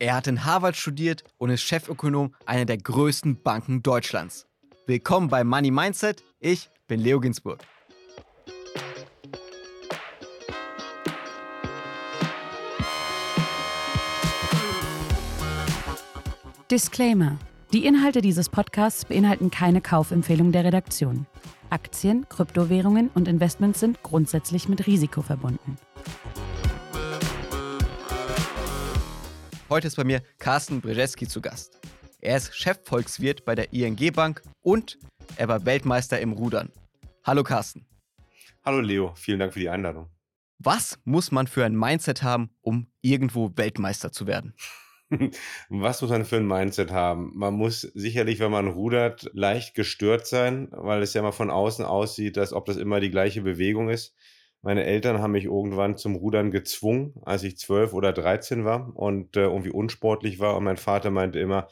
Er hat in Harvard studiert und ist Chefökonom einer der größten Banken Deutschlands. Willkommen bei Money Mindset. Ich bin Leo Ginsburg. Disclaimer. Die Inhalte dieses Podcasts beinhalten keine Kaufempfehlung der Redaktion. Aktien, Kryptowährungen und Investments sind grundsätzlich mit Risiko verbunden. Heute ist bei mir Carsten Brzeski zu Gast. Er ist Chefvolkswirt bei der ING Bank und er war Weltmeister im Rudern. Hallo Carsten. Hallo Leo, vielen Dank für die Einladung. Was muss man für ein Mindset haben, um irgendwo Weltmeister zu werden? Was muss man für ein Mindset haben? Man muss sicherlich, wenn man rudert, leicht gestört sein, weil es ja mal von außen aussieht, als ob das immer die gleiche Bewegung ist. Meine Eltern haben mich irgendwann zum Rudern gezwungen, als ich zwölf oder dreizehn war und äh, irgendwie unsportlich war. Und mein Vater meinte immer,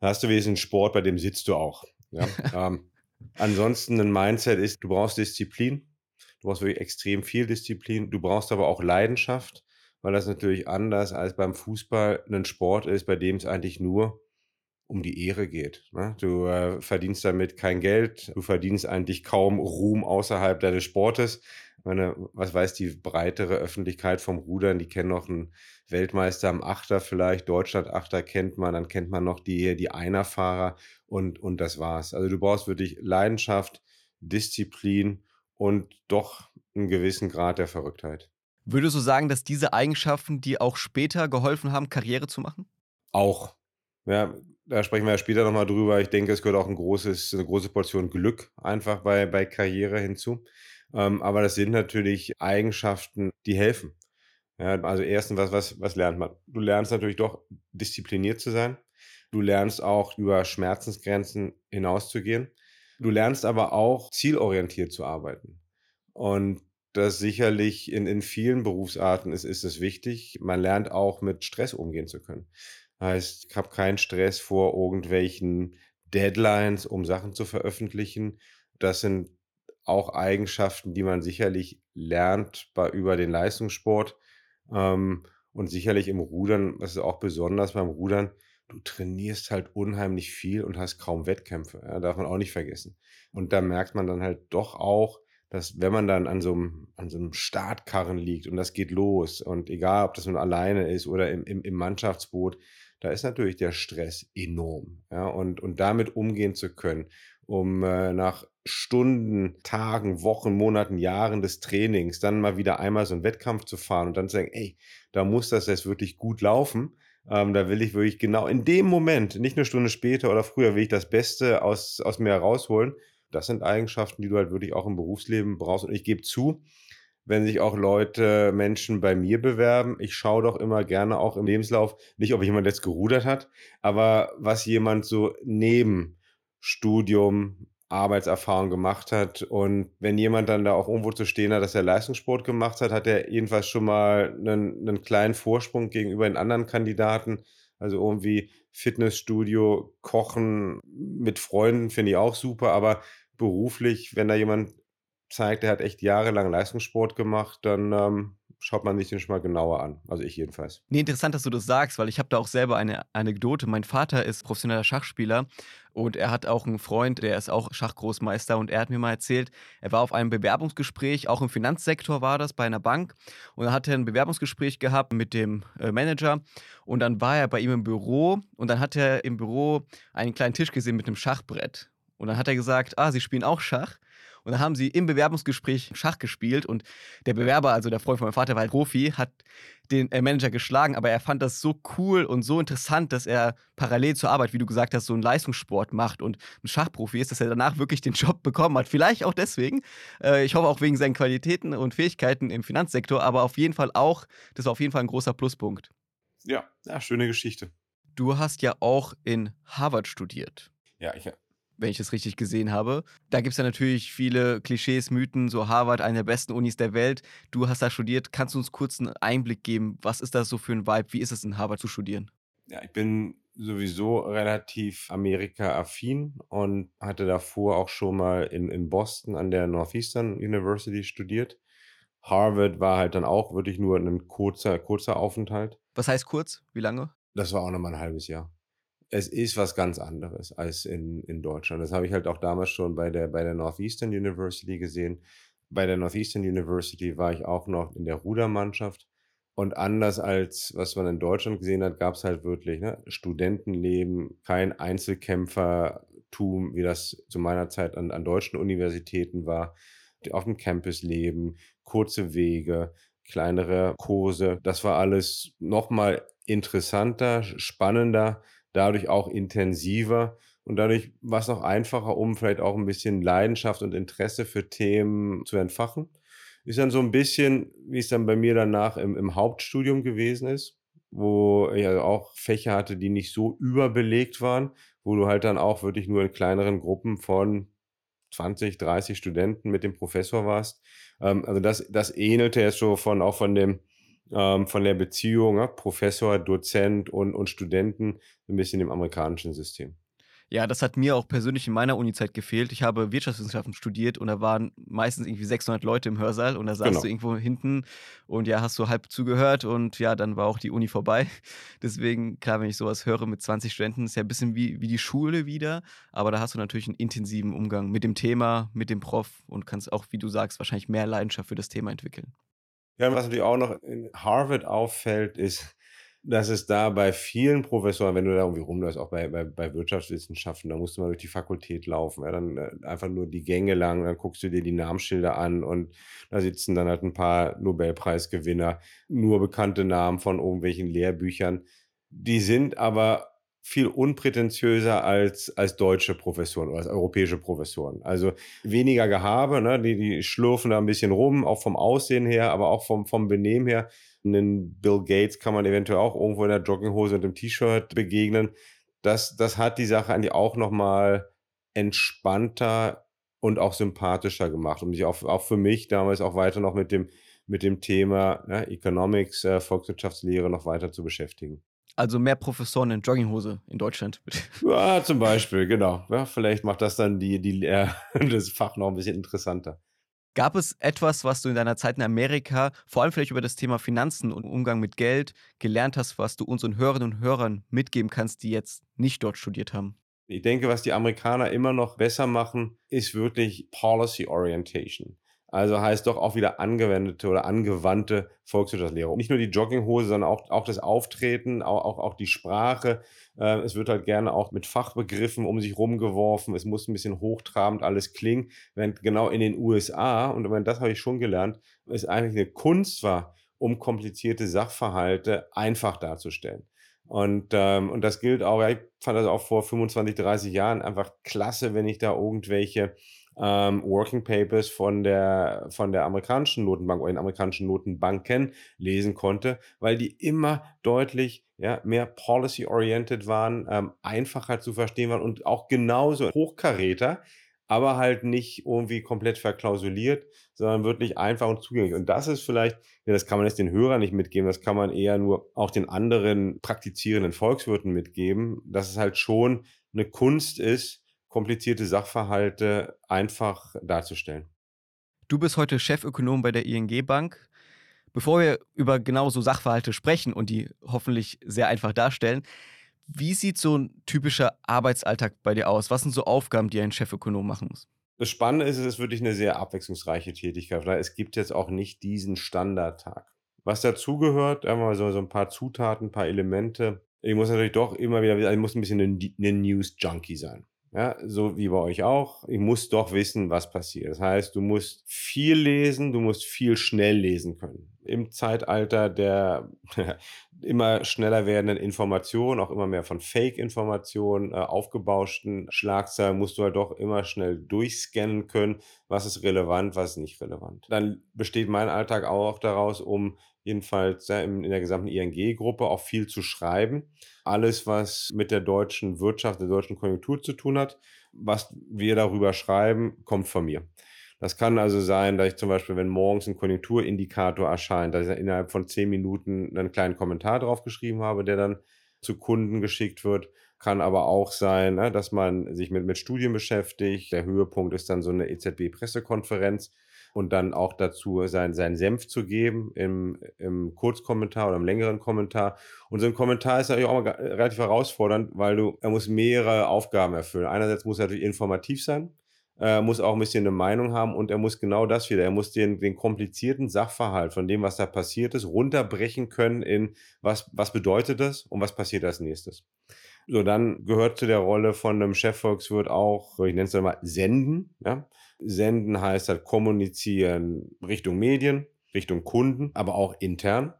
hast du wenigstens einen Sport, bei dem sitzt du auch. Ja? ähm, ansonsten ein Mindset ist, du brauchst Disziplin. Du brauchst wirklich extrem viel Disziplin. Du brauchst aber auch Leidenschaft, weil das natürlich anders als beim Fußball ein Sport ist, bei dem es eigentlich nur um die Ehre geht. Ne? Du äh, verdienst damit kein Geld, du verdienst eigentlich kaum Ruhm außerhalb deines Sportes. Meine, was weiß die breitere Öffentlichkeit vom Rudern? Die kennen noch einen Weltmeister am Achter vielleicht, Deutschland-Achter kennt man, dann kennt man noch die, die Einerfahrer und, und das war's. Also du brauchst wirklich Leidenschaft, Disziplin und doch einen gewissen Grad der Verrücktheit. Würdest du sagen, dass diese Eigenschaften die auch später geholfen haben, Karriere zu machen? Auch. Ja, da sprechen wir ja später nochmal drüber. Ich denke, es gehört auch ein großes, eine große Portion Glück einfach bei, bei Karriere hinzu. Ähm, aber das sind natürlich Eigenschaften, die helfen. Ja, also erstens, was, was, was lernt man? Du lernst natürlich doch diszipliniert zu sein. Du lernst auch über Schmerzensgrenzen hinauszugehen. Du lernst aber auch zielorientiert zu arbeiten. Und das sicherlich in, in vielen Berufsarten ist, ist es wichtig. Man lernt auch mit Stress umgehen zu können. Heißt, ich habe keinen Stress vor irgendwelchen Deadlines, um Sachen zu veröffentlichen. Das sind auch Eigenschaften, die man sicherlich lernt bei, über den Leistungssport. Ähm, und sicherlich im Rudern, was ist auch besonders beim Rudern, du trainierst halt unheimlich viel und hast kaum Wettkämpfe. Ja, darf man auch nicht vergessen. Und da merkt man dann halt doch auch, dass wenn man dann an so einem, an so einem Startkarren liegt und das geht los und egal, ob das nun alleine ist oder im, im, im Mannschaftsboot, da ist natürlich der Stress enorm. Ja, und, und damit umgehen zu können, um äh, nach Stunden, Tagen, Wochen, Monaten, Jahren des Trainings dann mal wieder einmal so einen Wettkampf zu fahren und dann zu sagen, ey, da muss das jetzt wirklich gut laufen. Ähm, da will ich wirklich genau in dem Moment, nicht eine Stunde später oder früher, will ich das Beste aus, aus mir herausholen. Das sind Eigenschaften, die du halt wirklich auch im Berufsleben brauchst. Und ich gebe zu, wenn sich auch Leute, Menschen bei mir bewerben. Ich schaue doch immer gerne auch im Lebenslauf, nicht ob jemand jetzt gerudert hat, aber was jemand so neben Studium, Arbeitserfahrung gemacht hat. Und wenn jemand dann da auch irgendwo zu stehen hat, dass er Leistungssport gemacht hat, hat er jedenfalls schon mal einen, einen kleinen Vorsprung gegenüber den anderen Kandidaten. Also irgendwie Fitnessstudio, Kochen mit Freunden finde ich auch super, aber beruflich, wenn da jemand zeigt, er hat echt jahrelang Leistungssport gemacht, dann ähm, schaut man sich den schon mal genauer an. Also ich jedenfalls. Nee, interessant, dass du das sagst, weil ich habe da auch selber eine Anekdote. Mein Vater ist professioneller Schachspieler und er hat auch einen Freund, der ist auch Schachgroßmeister und er hat mir mal erzählt, er war auf einem Bewerbungsgespräch, auch im Finanzsektor war das, bei einer Bank und er ein Bewerbungsgespräch gehabt mit dem äh, Manager und dann war er bei ihm im Büro und dann hat er im Büro einen kleinen Tisch gesehen mit einem Schachbrett und dann hat er gesagt, ah, Sie spielen auch Schach. Und dann haben sie im Bewerbungsgespräch Schach gespielt und der Bewerber, also der Freund von meinem Vater, war halt Profi, hat den äh, Manager geschlagen, aber er fand das so cool und so interessant, dass er parallel zur Arbeit, wie du gesagt hast, so einen Leistungssport macht und ein Schachprofi ist, dass er danach wirklich den Job bekommen hat. Vielleicht auch deswegen. Äh, ich hoffe auch wegen seinen Qualitäten und Fähigkeiten im Finanzsektor, aber auf jeden Fall auch, das war auf jeden Fall ein großer Pluspunkt. Ja, ja schöne Geschichte. Du hast ja auch in Harvard studiert. Ja, ich wenn ich es richtig gesehen habe. Da gibt es ja natürlich viele Klischees, Mythen, so Harvard, eine der besten Unis der Welt. Du hast da studiert. Kannst du uns kurz einen Einblick geben? Was ist das so für ein Vibe? Wie ist es in Harvard zu studieren? Ja, ich bin sowieso relativ Amerika-affin und hatte davor auch schon mal in, in Boston an der Northeastern University studiert. Harvard war halt dann auch wirklich nur ein kurzer, kurzer Aufenthalt. Was heißt kurz? Wie lange? Das war auch noch mal 'n halbes Jahr. Es ist was ganz anderes als in in Deutschland. Das habe ich halt auch damals schon bei der bei der Northeastern University gesehen. Bei der Northeastern University war ich auch noch in der Rudermannschaft und anders als was man in Deutschland gesehen hat, gab's halt wirklich, ne, Studentenleben, kein Einzelkämpfertum, wie das zu meiner Zeit an an deutschen Universitäten war. Auf'm Campus leben, kurze Wege, kleinere Kurse. Das war alles noch mal interessanter, spannender, dadurch auch intensiver und dadurch war's auch einfacher, um vielleicht auch 'n bisschen Leidenschaft und Interesse für Themen zu entfachen. Ist dann so 'n bisschen, wie's dann bei mir danach im im Hauptstudium gewesen ist, wo ich also auch Fächer hatte, die nicht so überbelegt waren, wo du halt dann auch wirklich nur in kleineren Gruppen von 20, 30 Studenten mit dem Professor warst. Ähm, also das das ähnelte jetzt so von auch von dem ähm, von der Beziehung, ne, Professor, Dozent und und Studenten 'n bisschen dem amerikanischen System. Ja, das hat mir auch persönlich in meiner Unizeit gefehlt. Ich habe Wirtschaftswissenschaften studiert und da waren meistens irgendwie 600 Leute im Hörsaal und da saßt Genau. du irgendwo hinten und ja, hast so halb zugehört und ja, dann war auch die Uni vorbei. Deswegen, klar, wenn ich so was höre mit 20 Studenten, ist ja 'n bisschen wie wie die Schule wieder, aber da hast du natürlich 'n intensiven Umgang mit dem Thema, mit dem Prof und kannst auch, wie du sagst, wahrscheinlich mehr Leidenschaft für das Thema entwickeln. Ja, was natürlich auch noch in Harvard auffällt, ist, dass es da bei vielen Professoren, wenn du da irgendwie rumläufst, auch bei bei bei Wirtschaftswissenschaften, da musst du mal durch die Fakultät laufen, ja, dann, äh, einfach nur die Gänge lang, dann guckst du dir die Namensschilder an und da sitzen dann halt 'n paar Nobelpreisgewinner, nur bekannte Namen von irgendwelchen Lehrbüchern. Die sind aber viel unprätentiöser als als deutsche Professoren oder als europäische Professoren. Also, weniger Gehabe, ne? Die die schlurfen da 'n bisschen rum, auch vom Aussehen her, aber auch vom vom Benehmen her. 'Nen Bill Gates kann man eventuell auch irgendwo in der Jogginghose und im T-Shirt begegnen. Das das hat die Sache eigentlich auch noch mal entspannter und auch sympathischer gemacht, um sich auch auch für mich damals auch weiter noch mit dem mit dem Thema, ne, Economics, äh, Volkswirtschaftslehre noch weiter zu beschäftigen. Also, mehr Professoren in Jogginghose in Deutschland. Ja, zum Beispiel, genau. Ja, vielleicht macht das dann die die Lehr das Fach noch 'n bisschen interessanter. Gab es etwas, was du in deiner Zeit in Amerika, vor allem vielleicht über das Thema Finanzen und Umgang mit Geld gelernt hast, was du unseren Hörerinnen und Hörern mitgeben kannst, die jetzt nicht dort studiert haben? Ich denke, was die Amerikaner immer noch besser machen, ist wirklich Policy Orientation. Also, heißt doch auch wieder angewendete oder angewandte Volkswirtschaftslehre. Nicht nur die Jogginghose, sondern auch auch das Auftreten, au auch auch die Sprache. Äh, es wird halt gerne auch mit Fachbegriffen um sich rumgeworfen. Es muss 'n bisschen hochtrabend alles klingen, während genau in den USA, und das habe ich schon gelernt, es eigentlich 'ne Kunst war, um komplizierte Sachverhalte einfach darzustellen. Und, ähm und das gilt auch ja, ich fand das auch vor 25, 30 Jahren einfach klasse, wenn ich da irgendwelche, ähm, Working Papers von der von der amerikanischen Notenbank oder den amerikanischen Notenbanken lesen konnte, weil die immer deutlich, ja, mehr policy oriented waren, ähm, einfacher zu verstehen waren und auch genauso Hochkaräter, aber halt nicht irgendwie komplett verklausuliert, sondern wirklich einfach und zugänglich. Und das ist vielleicht ja, das kann man jetzt den Hörern nicht mitgeben, das kann man eher nur auch den anderen praktizierenden Volkswirten mitgeben, dass es halt schon 'ne Kunst ist, komplizierte Sachverhalte einfach darzustellen. Du bist heute Chefökonom bei der ING Bank. Bevor wir über genau so Sachverhalte sprechen und die hoffentlich sehr einfach darstellen, wie sieht so 'n typischer Arbeitsalltag bei dir aus? Was sind so Aufgaben, die ein Chefökonom machen muss? Das Spannende ist, es ist wirklich 'ne sehr abwechslungsreiche Tätigkeit, weil es gibt jetzt auch nicht diesen Standardtag. Was dazugehört, sagen wir mal so so 'n paar Zutaten, paar Elemente. Ich muss natürlich doch immer wieder wieder ich muss 'n bisschen 'nen News-Junkie sein. Ja, so wie bei euch auch. Ich muss doch wissen, was passiert. Das heißt, du musst viel lesen, du musst viel schnell lesen können. Im Zeitalter der immer schneller werdenden Informationen, auch immer mehr von Fake-Informationen, äh, aufgebauschten Schlagzeilen, musst du halt doch immer schnell durchscannen können, was ist relevant, was ist nicht relevant. Dann besteht mein Alltag auch daraus, um jedenfalls, ja, in in der gesamten ING-Gruppe auch viel zu schreiben. Alles, was mit der deutschen Wirtschaft, der deutschen Konjunktur zu tun hat, was wir darüber schreiben, kommt von mir. Das kann also sein, dass ich zum Beispiel, wenn morgens 'n Konjunkturindikator erscheint, dass ich innerhalb von 10 Minuten 'nen kleinen Kommentar drauf geschrieben habe, der dann zu Kunden geschickt wird. Kann aber auch sein, ne, dass man sich mit mit Studien beschäftigt. Der Höhepunkt ist dann so 'ne EZB-Pressekonferenz. und dann auch dazu sein, seinen Senf zu geben im, im Kurzkommentar oder im längeren Kommentar. Und so ein Kommentar ist natürlich auch mal relativ herausfordernd, weil du, er muss mehrere Aufgaben erfüllen. Einerseits muss er natürlich informativ sein, er muss auch ein bisschen eine Meinung haben und er muss genau das wieder, er muss den, den komplizierten Sachverhalt von dem, was da passiert ist, runterbrechen können in was, was bedeutet das und was passiert als nächstes. So, dann gehört zu der Rolle von einem Chefvolkswirt auch, ich nenne es mal, senden. Ja? Senden heißt halt kommunizieren Richtung Medien, Richtung Kunden, aber auch intern.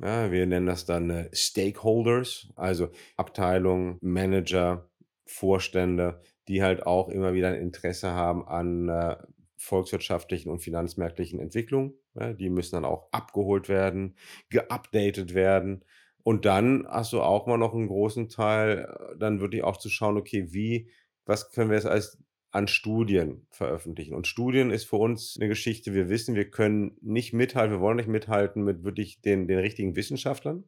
Ja, wir nennen das dann äh, Stakeholders, also Abteilungen, Manager, Vorstände, die halt auch immer wieder ein Interesse haben an äh, volkswirtschaftlichen und finanzmärklichen Entwicklungen. Ja, die müssen dann auch abgeholt werden, geupdatet werden. Und dann hast du auch mal noch einen großen Teil, äh, dann wirklich auch zu schauen, okay, wie, was können wir jetzt als an Studien veröffentlichen. Und Studien ist für uns eine Geschichte, wir wissen, wir können nicht mithalten, wir wollen nicht mithalten mit wirklich den, den richtigen Wissenschaftlern.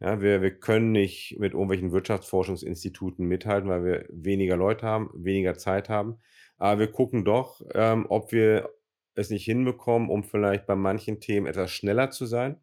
Ja, wir, wir können nicht mit irgendwelchen Wirtschaftsforschungsinstituten mithalten, weil wir weniger Leute haben, weniger Zeit haben. Aber wir gucken doch, ähm, ob wir es nicht hinbekommen, um vielleicht bei manchen Themen etwas schneller zu sein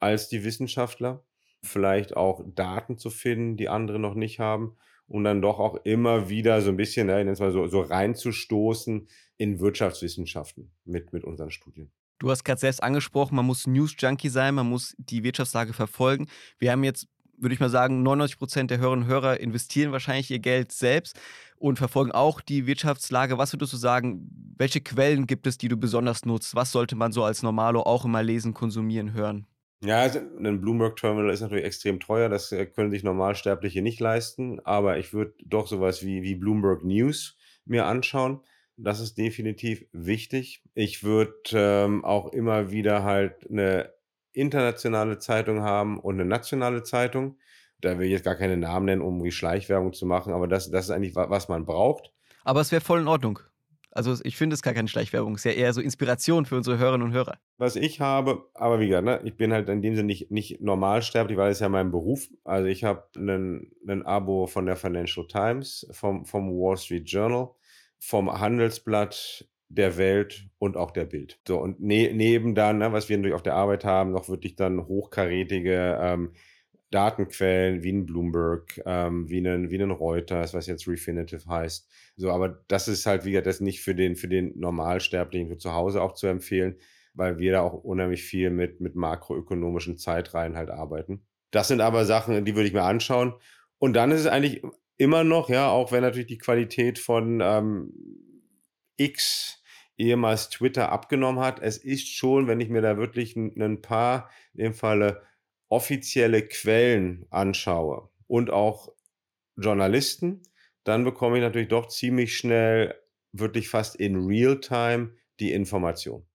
als die Wissenschaftler. Vielleicht auch Daten zu finden, die andere noch nicht haben und dann doch auch immer wieder so ein bisschen, ja, ich nenne es mal so, so reinzustoßen in Wirtschaftswissenschaften mit, mit unseren Studien. Du hast gerade selbst angesprochen, man muss News-Junkie sein, man muss die Wirtschaftslage verfolgen. Wir haben jetzt, würde ich mal sagen, 99 Prozent der Hörerinnen und Hörer investieren wahrscheinlich ihr Geld selbst und verfolgen auch die Wirtschaftslage. Was würdest du sagen, welche Quellen gibt es, die du besonders nutzt? Was sollte man so als Normalo auch immer lesen, konsumieren, hören? Ja, also ein Bloomberg-Terminal ist natürlich extrem teuer, das äh, können sich Normalsterbliche nicht leisten, aber ich würde doch sowas wie, wie Bloomberg News mir anschauen. Das ist definitiv wichtig. Ich würde ähm, auch immer wieder halt eine internationale Zeitung haben und eine nationale Zeitung. Da will ich jetzt gar keine Namen nennen, um wie Schleichwerbung zu machen, aber das, das ist eigentlich, was man braucht. Aber es wäre voll in Ordnung. Also ich finde es gar keine Schleichwerbung, es ist ja eher so Inspiration für unsere Hörerinnen und Hörer. Was ich habe, aber wie gesagt, ne, ich bin halt in dem Sinne nicht, nicht normalsterblich, weil es ja mein Beruf. Also ich habe ein Abo von der Financial Times, vom, vom Wall Street Journal, vom Handelsblatt, der Welt und auch der Bild. So, und ne, neben dann, ne, was wir natürlich auf der Arbeit haben, noch wirklich dann hochkarätige ähm, Datenquellen wie ein Bloomberg, ähm, wie ein, wie ein Reuters, was jetzt Refinitiv heißt. So, aber das ist halt, wie gesagt, das nicht für den, für den Normalsterblichen für zu Hause auch zu empfehlen, weil wir da auch unheimlich viel mit, mit makroökonomischen Zeitreihen halt arbeiten. Das sind aber Sachen, die würde ich mir anschauen. Und dann ist es eigentlich immer noch, ja, auch wenn natürlich die Qualität von ähm, X ehemals Twitter abgenommen hat, es ist schon, wenn ich mir da wirklich ein, ein paar, in dem Falle offizielle Quellen anschaue und auch Journalisten, dann bekomme ich natürlich doch ziemlich schnell, wirklich fast in Real-Time, die Information.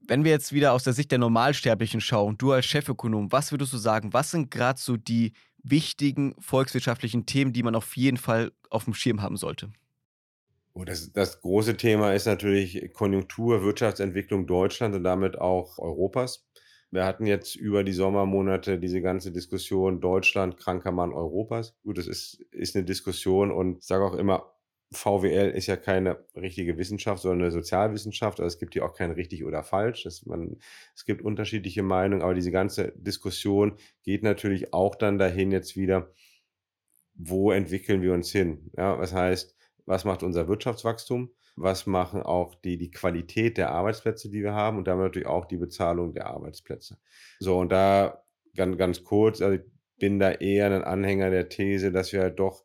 Wenn wir jetzt wieder aus der Sicht der Normalsterblichen schauen, du als Chefökonom, was würdest du sagen, was sind gerade so die wichtigen volkswirtschaftlichen Themen, die man auf jeden Fall auf dem Schirm haben sollte? Oh, das, das große Thema ist natürlich Konjunktur, Wirtschaftsentwicklung Deutschlands und damit auch Europas. Wir hatten jetzt über die Sommermonate diese ganze Diskussion Deutschland, kranker Mann Europas. Gut, das ist, ist eine Diskussion und ich sage auch immer, VWL ist ja keine richtige Wissenschaft, sondern eine Sozialwissenschaft. Also es gibt hier auch kein richtig oder falsch. Das man, es gibt unterschiedliche Meinungen, aber diese ganze Diskussion geht natürlich auch dann dahin jetzt wieder, wo entwickeln wir uns hin? Ja, was heißt, was macht unser Wirtschaftswachstum? was machen auch die, die Qualität der Arbeitsplätze, die wir haben und damit natürlich auch die Bezahlung der Arbeitsplätze. So, und da ganz, ganz kurz, also ich bin da eher ein Anhänger der These, dass wir halt doch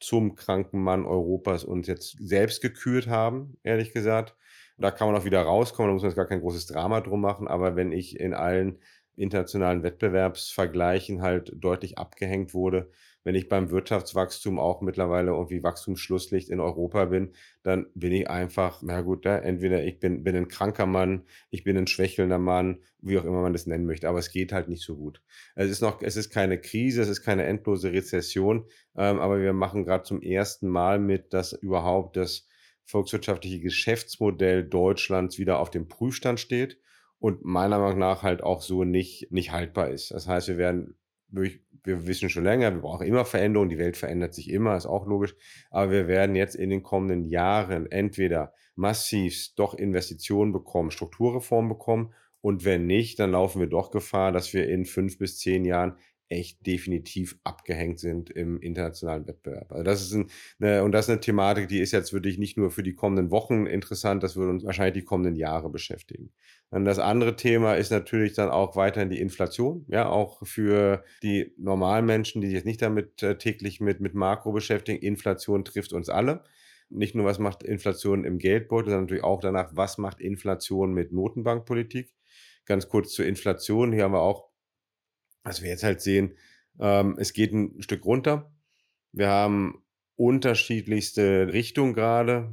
zum kranken Mann Europas uns jetzt selbst gekürt haben, ehrlich gesagt. Da kann man auch wieder rauskommen, da muss man jetzt gar kein großes Drama drum machen, aber wenn ich in allen internationalen Wettbewerbsvergleichen halt deutlich abgehängt wurde, wenn ich beim Wirtschaftswachstum auch mittlerweile irgendwie Wachstumsschlusslicht in Europa bin, dann bin ich einfach, na gut, ja, entweder ich bin, bin ein kranker Mann, ich bin ein schwächelnder Mann, wie auch immer man das nennen möchte, aber es geht halt nicht so gut. Es ist noch, es ist keine Krise, es ist keine endlose Rezession, ähm, aber wir machen gerade zum ersten Mal mit, dass überhaupt das volkswirtschaftliche Geschäftsmodell Deutschlands wieder auf dem Prüfstand steht und meiner Meinung nach halt auch so nicht, nicht haltbar ist. Das heißt, wir werden wir wissen schon länger, wir brauchen immer Veränderungen, die Welt verändert sich immer, ist auch logisch, aber wir werden jetzt in den kommenden Jahren entweder massiv doch Investitionen bekommen, Strukturreformen bekommen. Und wenn nicht, dann laufen wir doch Gefahr, dass wir in fünf bis zehn Jahren echt definitiv abgehängt sind im internationalen Wettbewerb. Also das ist ein, eine, und das ist eine Thematik, die ist jetzt wirklich nicht nur für die kommenden Wochen interessant, das wird uns wahrscheinlich die kommenden Jahre beschäftigen. Und das andere Thema ist natürlich dann auch weiterhin die Inflation, ja, auch für die normalen Menschen, die sich jetzt nicht damit äh, täglich mit, mit Makro beschäftigen. Inflation trifft uns alle. Nicht nur, was macht Inflation im Geldbeutel, sondern natürlich auch danach, was macht Inflation mit Notenbankpolitik. Ganz kurz zur Inflation. Hier haben wir auch was wir jetzt halt sehen, ähm, es geht ein Stück runter. Wir haben unterschiedlichste Richtungen gerade.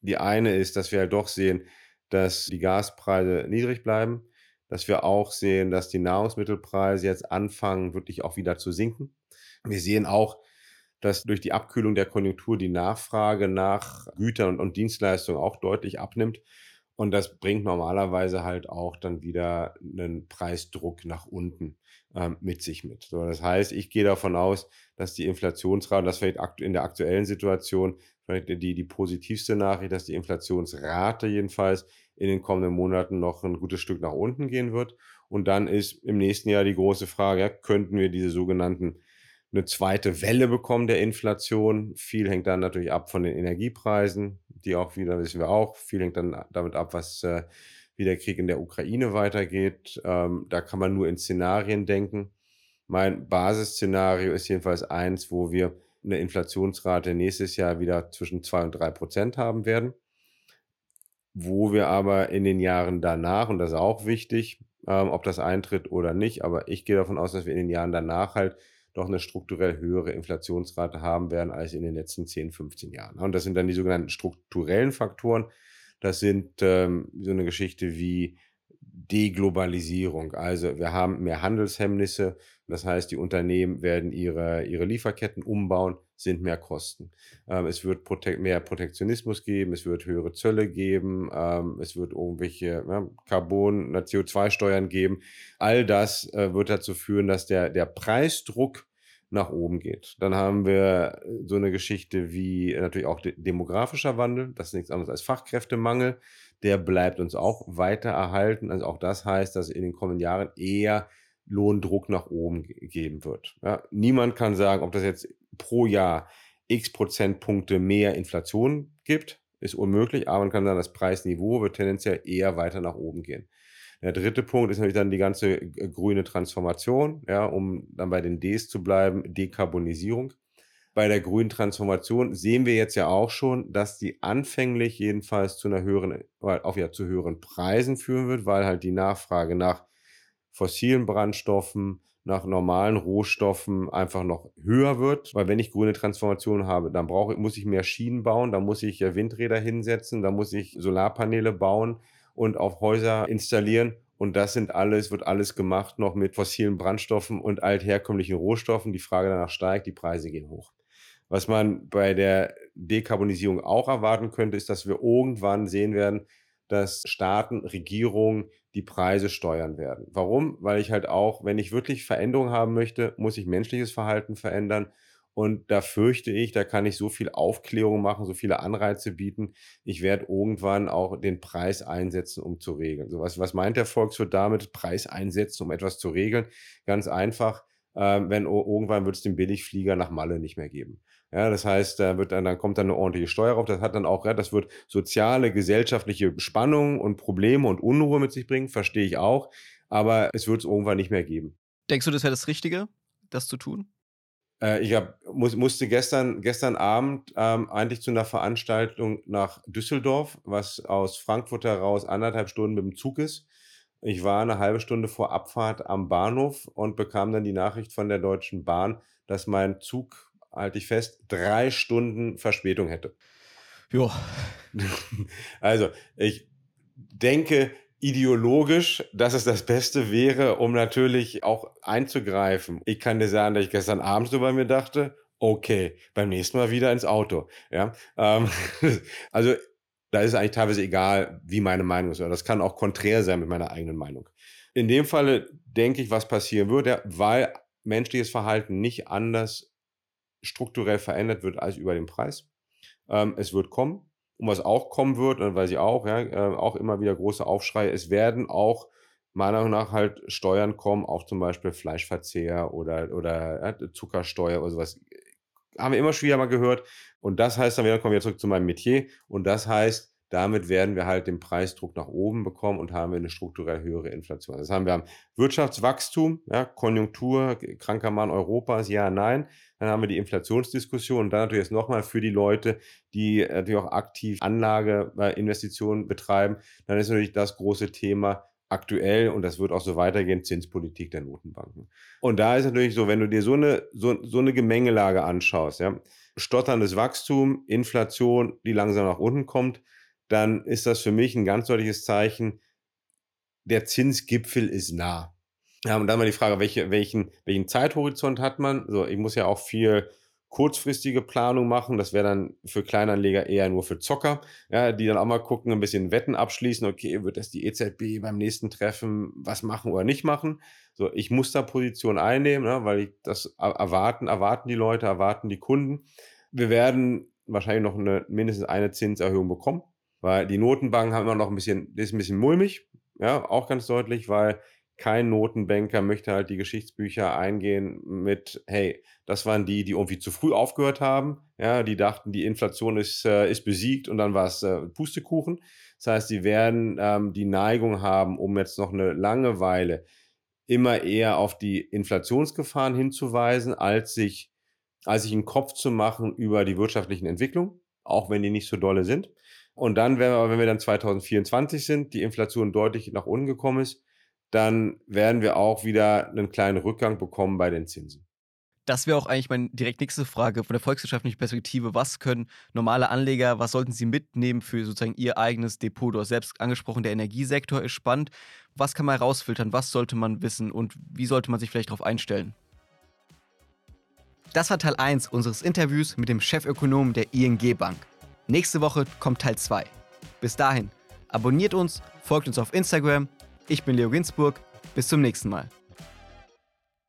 Die eine ist, dass wir halt doch sehen, dass die Gaspreise niedrig bleiben, dass wir auch sehen, dass die Nahrungsmittelpreise jetzt anfangen, wirklich auch wieder zu sinken. Wir sehen auch, dass durch die Abkühlung der Konjunktur die Nachfrage nach Gütern und, und Dienstleistungen auch deutlich abnimmt. Und das bringt normalerweise halt auch dann wieder einen Preisdruck nach unten ähm, mit sich mit. So, das heißt, ich gehe davon aus, dass die Inflationsrate, das vielleicht in der aktuellen Situation vielleicht die, die positivste Nachricht, dass die Inflationsrate jedenfalls in den kommenden Monaten noch ein gutes Stück nach unten gehen wird. Und dann ist im nächsten Jahr die große Frage, ja, könnten wir diese sogenannten eine zweite Welle bekommen der Inflation. Viel hängt dann natürlich ab von den Energiepreisen, die auch wieder, wissen wir auch, viel hängt dann damit ab, was äh, wie der Krieg in der Ukraine weitergeht. Ähm, da kann man nur in Szenarien denken. Mein Basisszenario ist jedenfalls eins, wo wir eine Inflationsrate nächstes Jahr wieder zwischen zwei und drei Prozent haben werden. Wo wir aber in den Jahren danach, und das ist auch wichtig, ähm, ob das eintritt oder nicht, aber ich gehe davon aus, dass wir in den Jahren danach halt doch eine strukturell höhere Inflationsrate haben werden als in den letzten 10, 15 Jahren. Und das sind dann die sogenannten strukturellen Faktoren. Das sind ähm, so eine Geschichte wie Deglobalisierung. Also wir haben mehr Handelshemmnisse. Das heißt, die Unternehmen werden ihre, ihre Lieferketten umbauen, sind mehr Kosten. Ähm, es wird Prote mehr Protektionismus geben, es wird höhere Zölle geben, ähm, es wird irgendwelche ja, Carbon-, CO2-Steuern geben. All das äh, wird dazu führen, dass der, der Preisdruck nach oben geht. Dann haben wir äh, so eine Geschichte wie natürlich auch de demografischer Wandel. Das ist nichts anderes als Fachkräftemangel. Der bleibt uns auch weiter erhalten. Also auch das heißt, dass in den kommenden Jahren eher Lohndruck nach oben geben wird. Ja, niemand kann sagen, ob das jetzt pro Jahr x Prozentpunkte mehr Inflation gibt, ist unmöglich, aber man kann sagen, das Preisniveau wird tendenziell eher weiter nach oben gehen. Der dritte Punkt ist natürlich dann die ganze äh, grüne Transformation, ja, um dann bei den Ds zu bleiben, Dekarbonisierung. Bei der grünen Transformation sehen wir jetzt ja auch schon, dass die anfänglich jedenfalls zu einer höheren, auch ja zu höheren Preisen führen wird, weil halt die Nachfrage nach fossilen Brandstoffen, nach normalen Rohstoffen einfach noch höher wird, weil wenn ich grüne Transformation habe, dann brauche, muss ich mehr Schienen bauen, dann muss ich Windräder hinsetzen, dann muss ich Solarpaneele bauen, und auf Häuser installieren. Und das sind alles, wird alles gemacht noch mit fossilen Brandstoffen und altherkömmlichen Rohstoffen. Die Frage danach steigt, die Preise gehen hoch. Was man bei der Dekarbonisierung auch erwarten könnte, ist, dass wir irgendwann sehen werden, dass Staaten, Regierungen die Preise steuern werden. Warum? Weil ich halt auch, wenn ich wirklich Veränderungen haben möchte, muss ich menschliches Verhalten verändern. Und da fürchte ich, da kann ich so viel Aufklärung machen, so viele Anreize bieten. Ich werde irgendwann auch den Preis einsetzen, um zu regeln. So was, was meint der Volkswirt damit? Preis einsetzen, um etwas zu regeln? Ganz einfach. Ähm, wenn irgendwann wird es den Billigflieger nach Malle nicht mehr geben. Ja, das heißt, da wird dann, dann kommt dann eine ordentliche Steuer auf. Das hat dann auch, ja, das wird soziale, gesellschaftliche Spannungen und Probleme und Unruhe mit sich bringen, verstehe ich auch. Aber es wird es irgendwann nicht mehr geben. Denkst du, das wäre das Richtige, das zu tun? Äh, ich hab, muss, musste gestern, gestern Abend ähm, eigentlich zu einer Veranstaltung nach Düsseldorf, was aus Frankfurt heraus anderthalb Stunden mit dem Zug ist. Ich war eine halbe Stunde vor Abfahrt am Bahnhof und bekam dann die Nachricht von der Deutschen Bahn, dass mein Zug, halte ich fest, drei Stunden Verspätung hätte. Ja. Also, ich denke, ideologisch, dass es das Beste wäre, um natürlich auch einzugreifen. Ich kann dir sagen, dass ich gestern Abend so bei mir dachte, okay, beim nächsten Mal wieder ins Auto. Ja, ähm, also da ist es eigentlich teilweise egal, wie meine Meinung ist. Oder das kann auch konträr sein mit meiner eigenen Meinung. In dem Falle denke ich, was passieren würde, weil menschliches Verhalten nicht anders strukturell verändert wird als über den Preis. Ähm, es wird kommen. Und was auch kommen wird, und weiß ich auch, ja, äh, auch immer wieder große Aufschreie, es werden auch meiner Meinung nach halt Steuern kommen, auch zum Beispiel Fleischverzehr oder, oder ja, Zuckersteuer oder sowas. Haben wir immer schon wieder mal gehört. Und das heißt dann wieder, kommen wir zurück zu meinem Metier. Und das heißt, damit werden wir halt den Preisdruck nach oben bekommen und haben wir eine strukturell höhere Inflation. Das haben wir am Wirtschaftswachstum, ja, Konjunktur, kranker Mann Europas, ja, nein. Dann haben wir die Inflationsdiskussion und dann natürlich jetzt nochmal für die Leute, die natürlich auch aktiv Anlageinvestitionen betreiben. Dann ist natürlich das große Thema aktuell und das wird auch so weitergehen, Zinspolitik der Notenbanken. Und da ist natürlich so, wenn du dir so eine, so, so eine Gemengelage anschaust, ja, stotterndes Wachstum, Inflation, die langsam nach unten kommt, dann ist das für mich ein ganz deutliches Zeichen, der Zinsgipfel ist nah. Ja, und dann mal die Frage, welche, welchen, welchen Zeithorizont hat man? So, ich muss ja auch viel kurzfristige Planung machen. Das wäre dann für Kleinanleger eher nur für Zocker, ja, die dann auch mal gucken, ein bisschen Wetten abschließen. Okay, wird das die EZB beim nächsten Treffen was machen oder nicht machen? So, ich muss da Position einnehmen, ne, weil ich das erwarten, erwarten die Leute, erwarten die Kunden. Wir werden wahrscheinlich noch eine, mindestens eine Zinserhöhung bekommen. Weil die Notenbanken haben immer noch ein bisschen, das ist ein bisschen mulmig, ja, auch ganz deutlich, weil kein Notenbanker möchte halt die Geschichtsbücher eingehen mit, hey, das waren die, die irgendwie zu früh aufgehört haben. Ja, die dachten, die Inflation ist, äh, ist besiegt und dann war es äh, Pustekuchen. Das heißt, sie werden ähm, die Neigung haben, um jetzt noch eine lange Weile immer eher auf die Inflationsgefahren hinzuweisen, als sich, als sich einen Kopf zu machen über die wirtschaftlichen Entwicklungen, auch wenn die nicht so dolle sind. Und dann, wenn wir, wenn wir dann 2024 sind, die Inflation deutlich nach unten gekommen ist, dann werden wir auch wieder einen kleinen Rückgang bekommen bei den Zinsen. Das wäre auch eigentlich meine direkt nächste Frage von der volkswirtschaftlichen Perspektive. Was können normale Anleger, was sollten sie mitnehmen für sozusagen ihr eigenes Depot? Du hast selbst angesprochen, der Energiesektor ist spannend. Was kann man herausfiltern? Was sollte man wissen und wie sollte man sich vielleicht darauf einstellen? Das war Teil 1 unseres Interviews mit dem Chefökonom der ING Bank. Nächste Woche kommt Teil 2. Bis dahin, abonniert uns, folgt uns auf Instagram. Ich bin Leo Ginsburg. Bis zum nächsten Mal.